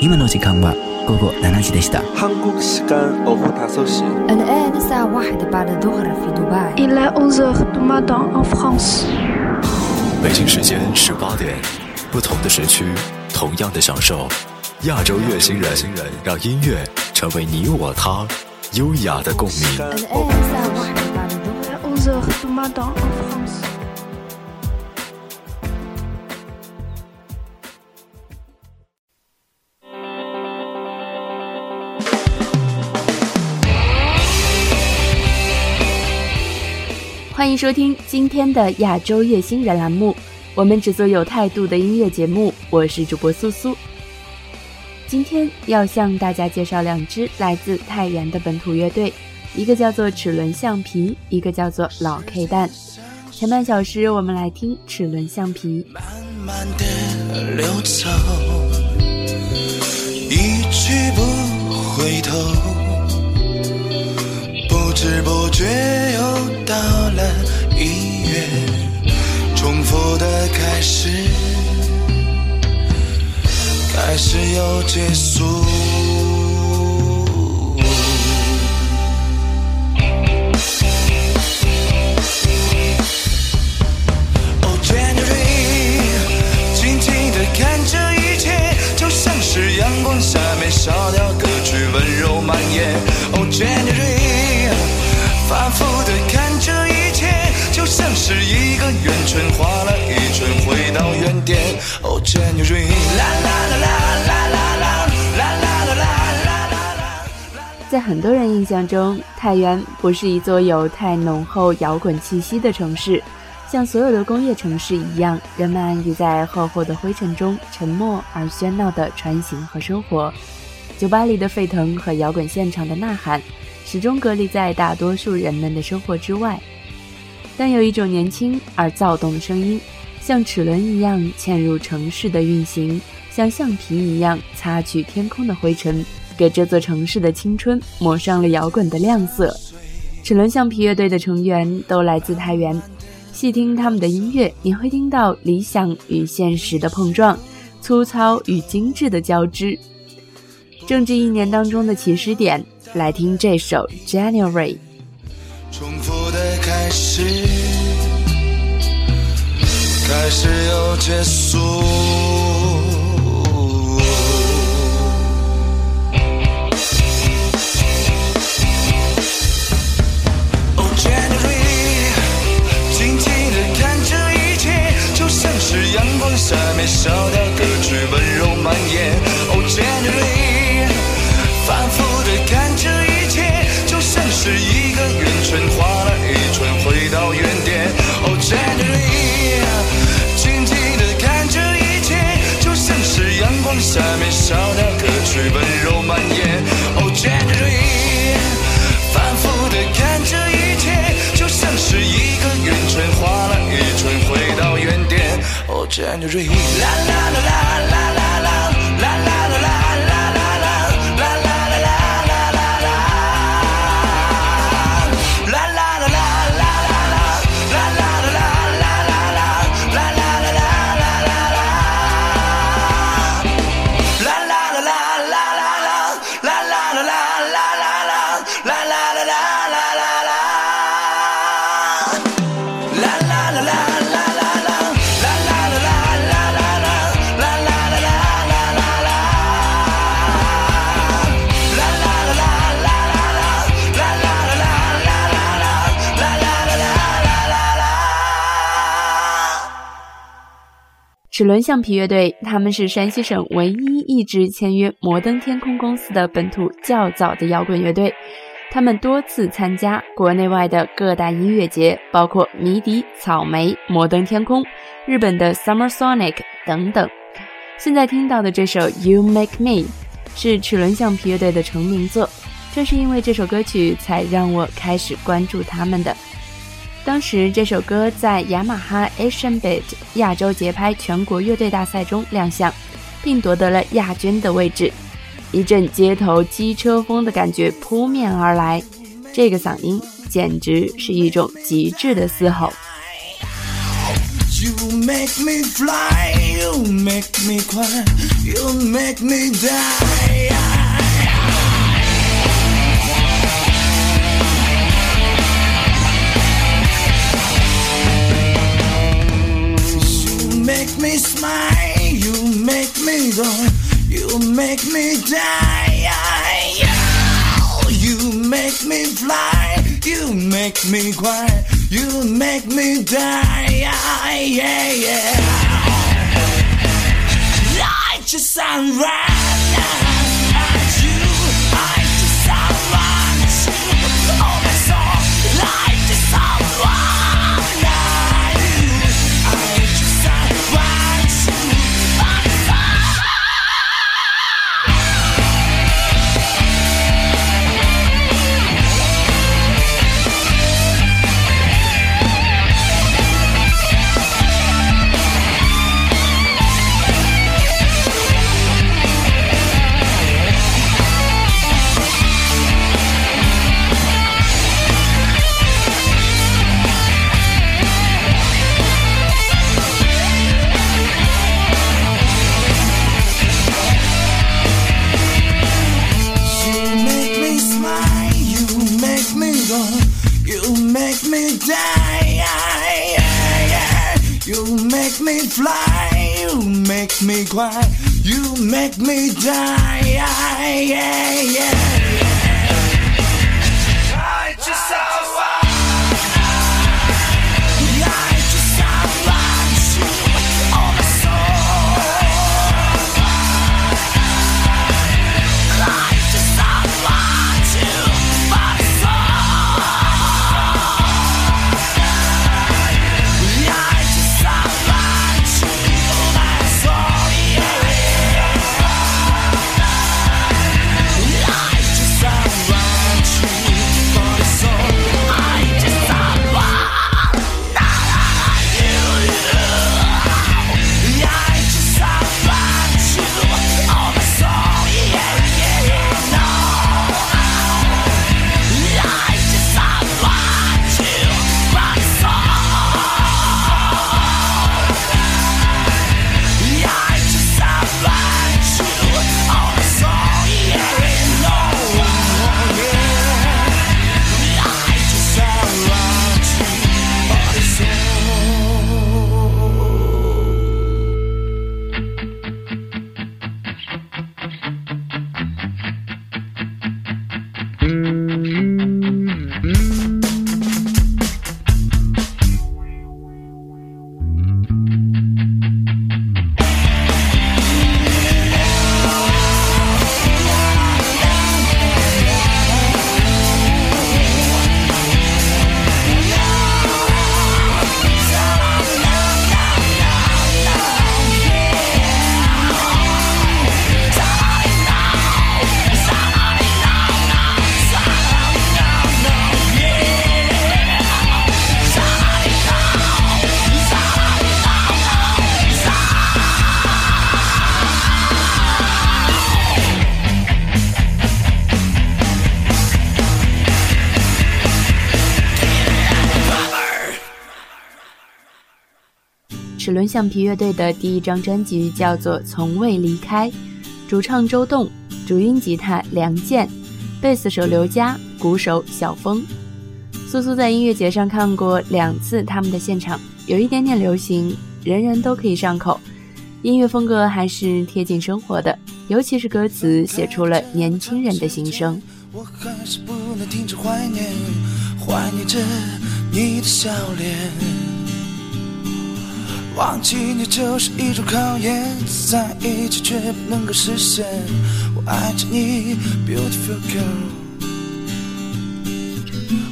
今の時間は午後7時でした。韩国時間오후5시。 الآن الساعة واحدة بعد الظهر في دبي. Il est 11 heures du matin en France. 北京时间十八点，不同的时区，同样的享受。亚洲乐星人，让音乐成为你我他优雅的共鸣。 欢迎收听今天的亚洲乐星人栏目，我们只做有态度的音乐节目。我是主播苏苏，今天要向大家介绍两支来自太原的本土乐队，一个叫做齿轮橡皮，一个叫做老 K 蛋。前半小时我们来听齿轮橡皮。慢慢的流走，一去不回头，不知不觉又到了一月，重复的开始，开始又结束。哦，January，静静的看着一切，就像是阳光下面小调歌曲温柔蔓延。哦，January，反复的看这一切，就像是一个圆圈画了一圈回到原点。哦。在很多人印象中，太原不是一座有太浓厚摇滚气息的城市，像所有的工业城市一样，人们安于在厚厚的灰尘中沉默而喧闹的穿行和生活。酒吧里的沸腾和摇滚现场的呐喊，始终隔离在大多数人们的生活之外。但有一种年轻而躁动的声音，像齿轮一样嵌入城市的运行，像橡皮一样擦去天空的灰尘，给这座城市的青春抹上了摇滚的亮色。齿轮橡皮乐队的成员都来自太原，细听他们的音乐，你会听到理想与现实的碰撞，粗糙与精致的交织。正值一年当中的起始点，来听这首《January》。重复的开始，开始又结束。Hani Rehi 齿轮橡皮乐队，他们是山西省唯一一支签约摩登天空公司的本土较早的摇滚乐队。他们多次参加国内外的各大音乐节，包括迷笛、草莓、摩登天空、日本的 Summer Sonic 等等。现在听到的这首《You Make Me》是齿轮橡皮乐队的成名作，正是因为这首歌曲才让我开始关注他们的。当时这首歌在雅马哈 Asian Beat 亚洲节拍全国乐队大赛中亮相，并夺得了亚军的位置。一阵街头机车风的感觉扑面而来，这个嗓音简直是一种极致的嘶吼。You make me fly, you make me cry, you make me die. Me smile, you make me go, you make me die. You make me fly, you make me cry, you make me die. Yeah, yeah. I just run you make me die. You make me fly, you make me cry, you make me die. 轮橡皮乐队的第一张专辑叫做《从未离开》，主唱周栋，主音吉他梁健，贝斯手刘佳，鼓手小峰。苏苏在音乐节上看过两次他们的现场，有一点点流行，人人都可以上口。音乐风格还是贴近生活的，尤其是歌词写出了年轻人的心声。我还是不能停止怀念，怀念着你的笑脸。忘记你就是一种考验，在一起却不能够实现。我爱着你，beautiful girl。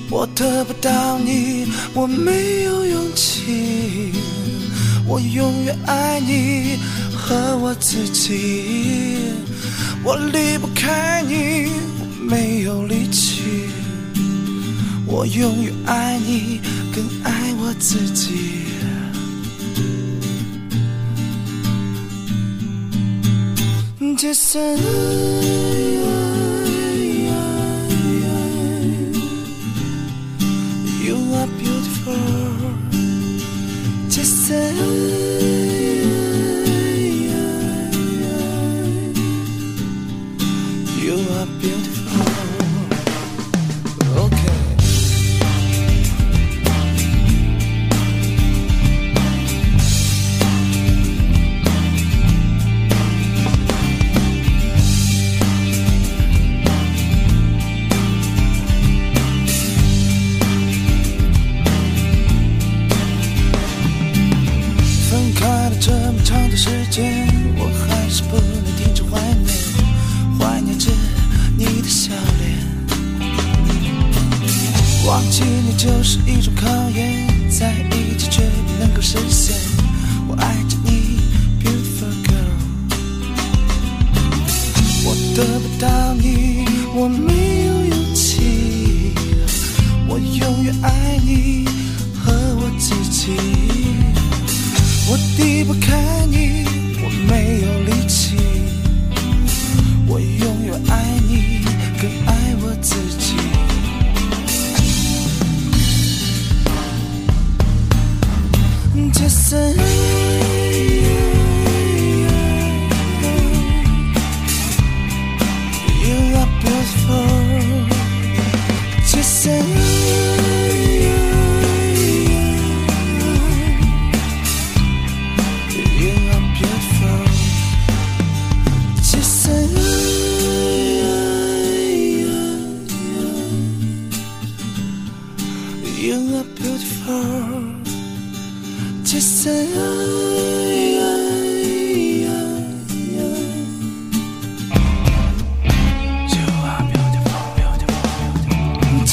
我得不到你，我没有勇气。我永远爱你和我自己。我离不开你，我没有力气。我永远爱你，更爱我自己。Just you are beautiful. Just say You are beautiful.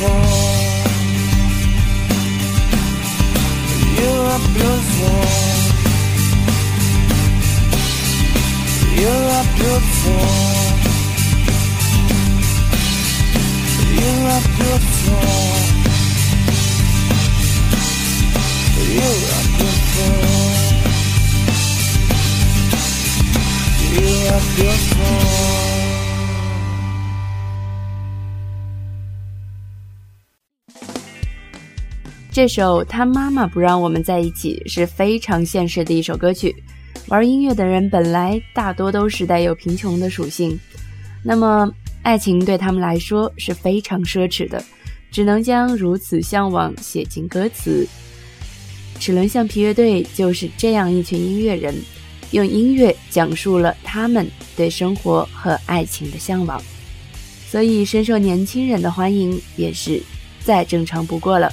loser. You're beautiful. You're beautiful. You're beautiful You're beautiful You're beautiful 这首《他妈妈不让我们在一起》是非常现实的一首歌曲。玩音乐的人本来大多都是带有贫穷的属性，那么爱情对他们来说是非常奢侈的，只能将如此向往写进歌词。齿轮橡皮乐队就是这样一群音乐人，用音乐讲述了他们对生活和爱情的向往，所以深受年轻人的欢迎也是再正常不过了。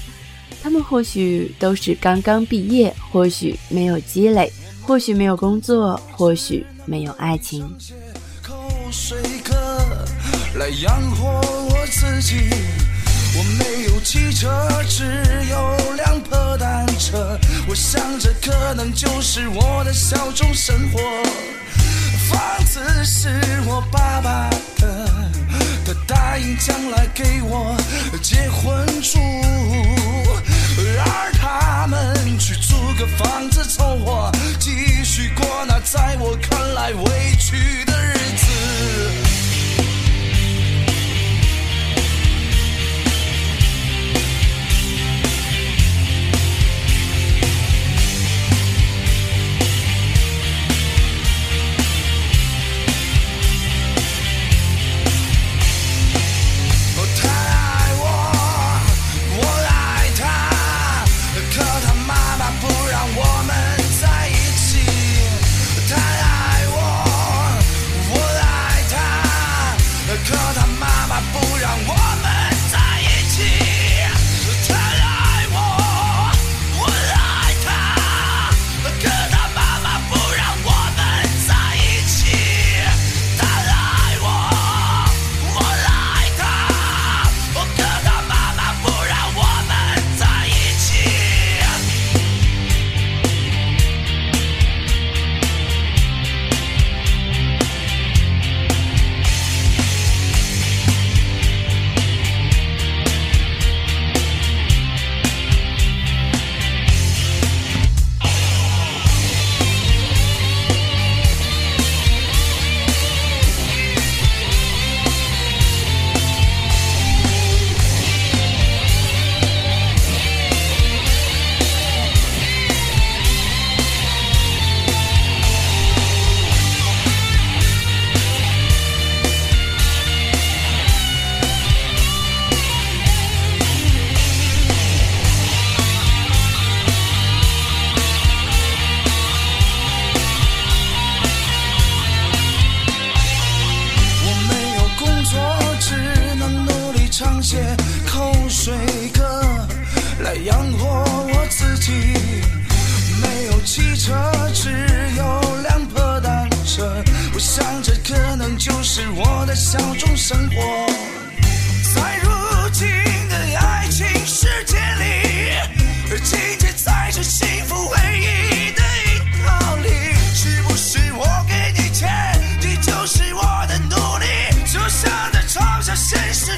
他们或许都是刚刚毕业，或许没有积累，或许没有工作，或许没有爱情。口水歌来养活我自己。我没有汽车，只有辆破单车。我想这可能就是我的小众生活。房子是我爸爸的，他答应将来给我结婚住。而他们去租个房子凑合，继续过那在我看来委屈的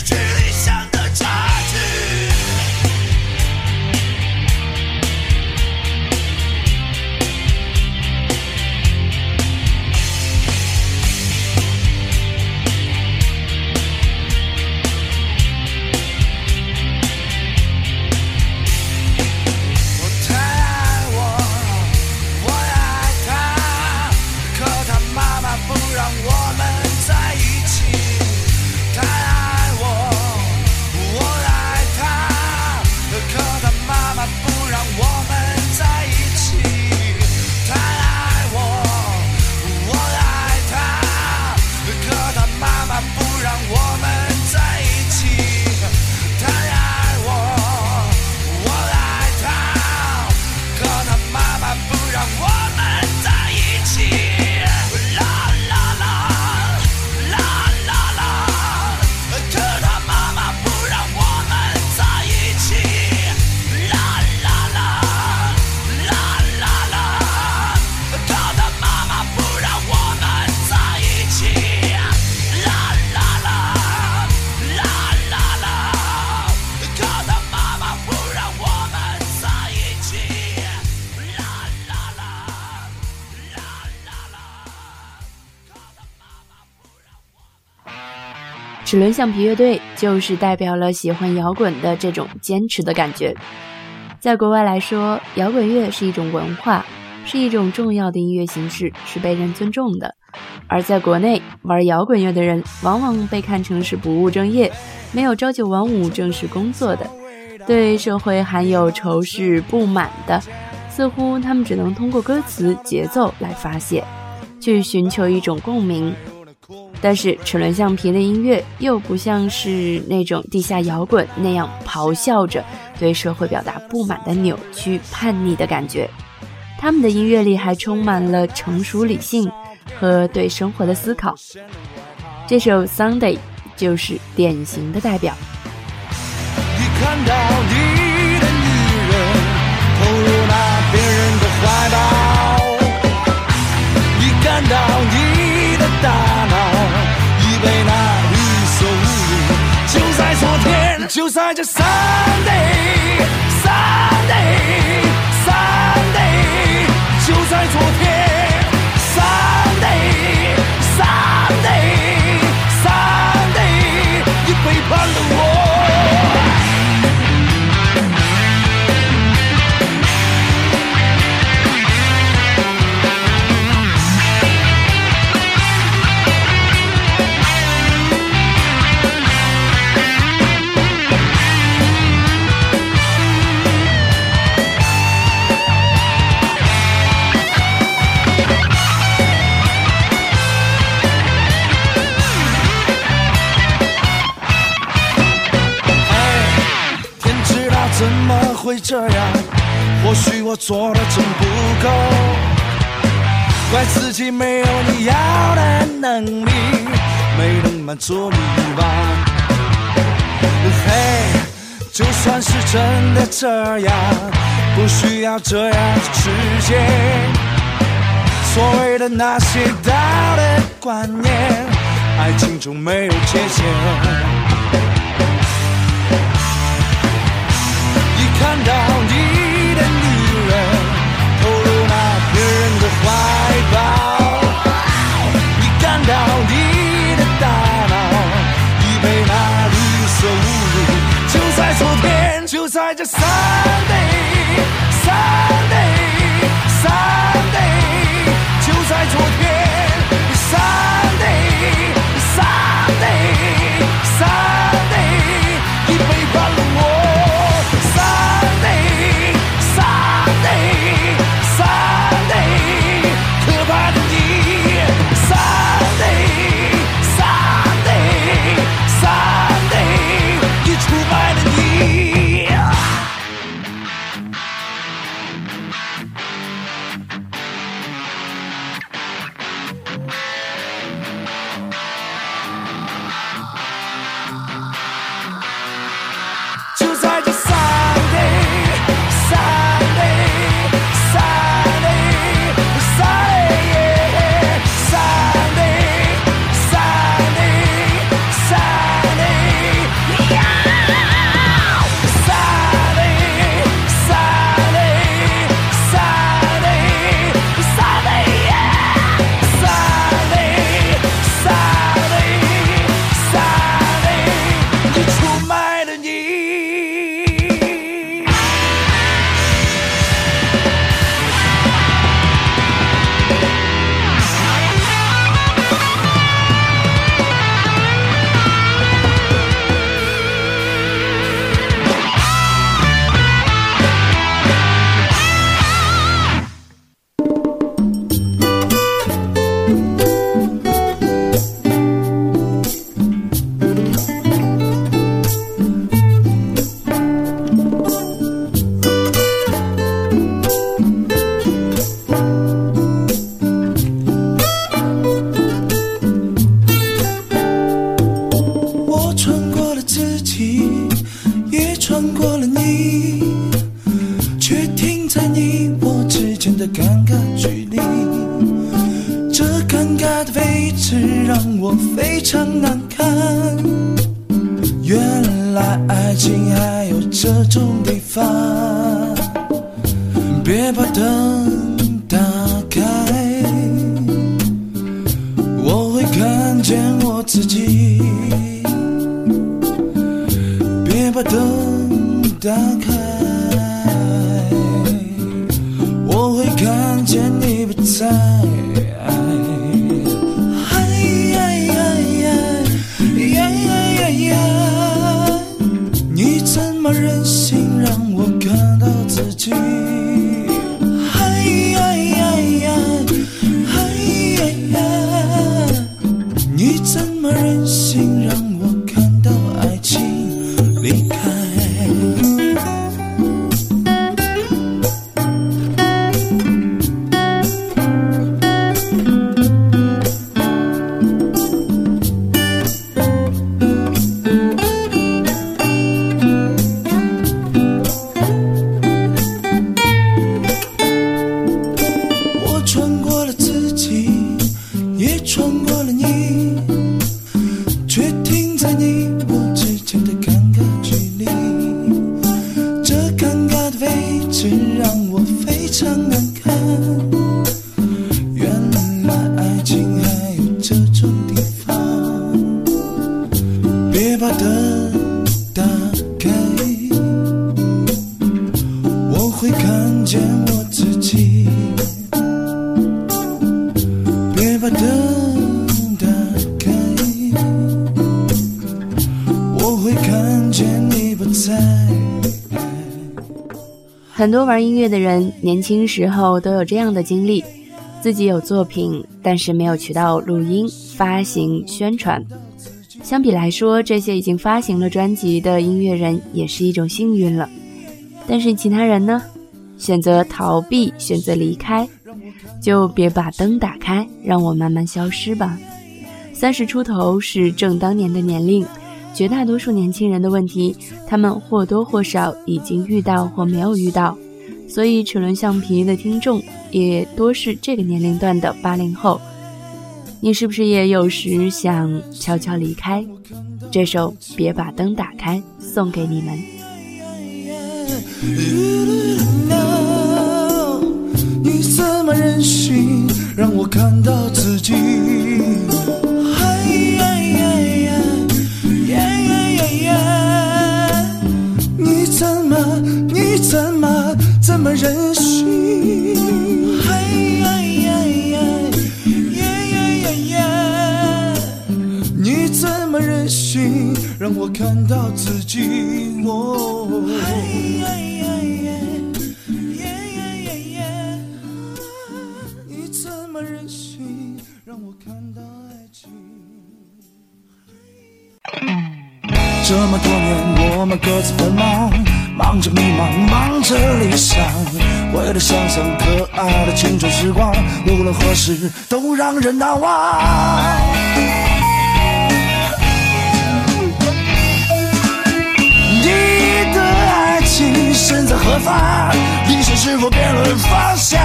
现齿轮橡皮乐队就是代表了喜欢摇滚的这种坚持的感觉。在国外来说，摇滚乐是一种文化，是一种重要的音乐形式，是被人尊重的；而在国内，玩摇滚乐的人往往被看成是不务正业、没有朝九晚五正式工作的，对社会含有仇视、不满的，似乎他们只能通过歌词、节奏来发泄，去寻求一种共鸣。但是齿轮橡皮的音乐又不像是那种地下摇滚那样咆哮着对社会表达不满的扭曲叛逆的感觉，他们的音乐里还充满了成熟理性和对生活的思考。这首《Sunday》就是典型的代表。你看到你的女人投入那别人的怀抱，你看到你的大就在这 Sunday Sunday Sunday，就在昨天这样？或许我做的真不够，怪自己没有你要的能力，没能满足你吧。嘿，就算是真的这样，不需要这样的直接。所谓的那些道德观念，爱情中没有界限。看到你的女人投入那别人的怀抱，你感到你的大脑已被那绿色侮辱，就在昨天，就在这 Sunday Sunday Sunday，就在昨天。别把灯玩音乐的人，年轻时候都有这样的经历：自己有作品，但是没有渠道录音、发行、宣传。相比来说，这些已经发行了专辑的音乐人也是一种幸运了。但是其他人呢？选择逃避，选择离开，就别把灯打开，让我慢慢消失吧。三十出头是正当年的年龄，绝大多数年轻人的问题，他们或多或少已经遇到或没有遇到，所以齿轮橡皮的听众也多是这个年龄段的八零后。你是不是也有时想悄悄离开？这首《别把灯打开》送给你们。你怎么忍心让我看到自己？你怎么，你怎么，怎么忍心？你怎么忍心让我看到自己？我。你怎么忍心让我看到爱情？这么多年，我们各自奔忙，忙着迷茫，忙着理想，为了想象可爱的青春时光，无论何时都让人难忘。你的爱情身在何方？理想是否变了方向？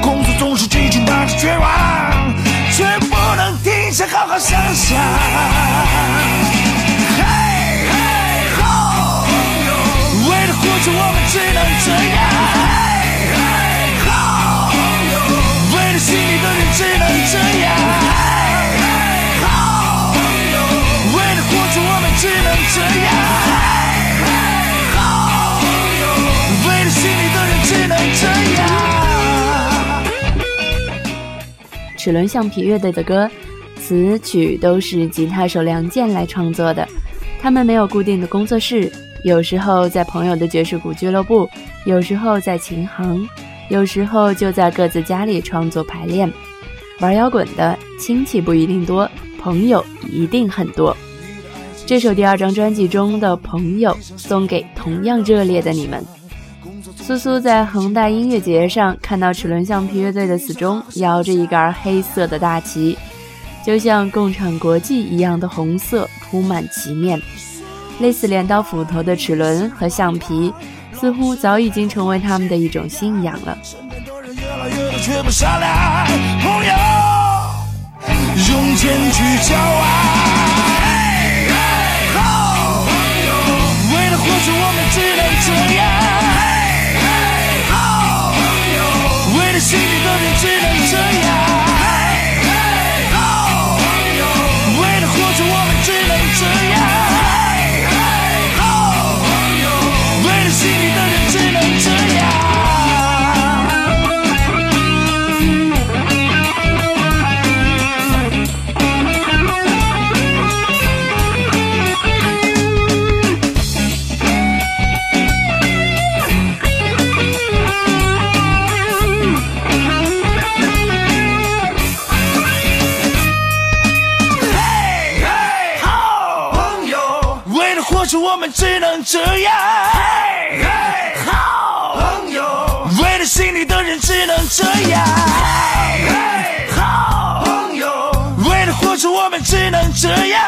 工作总是激情带着绝望，却不能停下好好想想。我们只能这样。嘿嘿吼，为了心里的人只能这样。嘿嘿吼，为了活着我们只能这样。为了心里的人只能这样。齿轮橡皮乐队的歌，词曲都是吉他手梁健来创作的。他们没有固定的工作室，有时候在朋友的爵士鼓俱乐部，有时候在琴行，有时候就在各自家里创作排练。玩摇滚的亲戚不一定多，朋友一定很多。这首第二张专辑中的《朋友》送给同样热烈的你们。苏苏在恒大音乐节上看到齿轮橡皮乐队的死忠摇着一杆黑色的大旗，就像共产国际一样的红色铺满旗面。类似镰刀斧头的齿轮和橡皮，似乎早已经成为他们的一种信仰了。为了我们。为了心里的那只。们只能这样。嘿，嘿，好朋友，为了心里的人只能这样。嘿，好朋友，为了活着我们只能这样。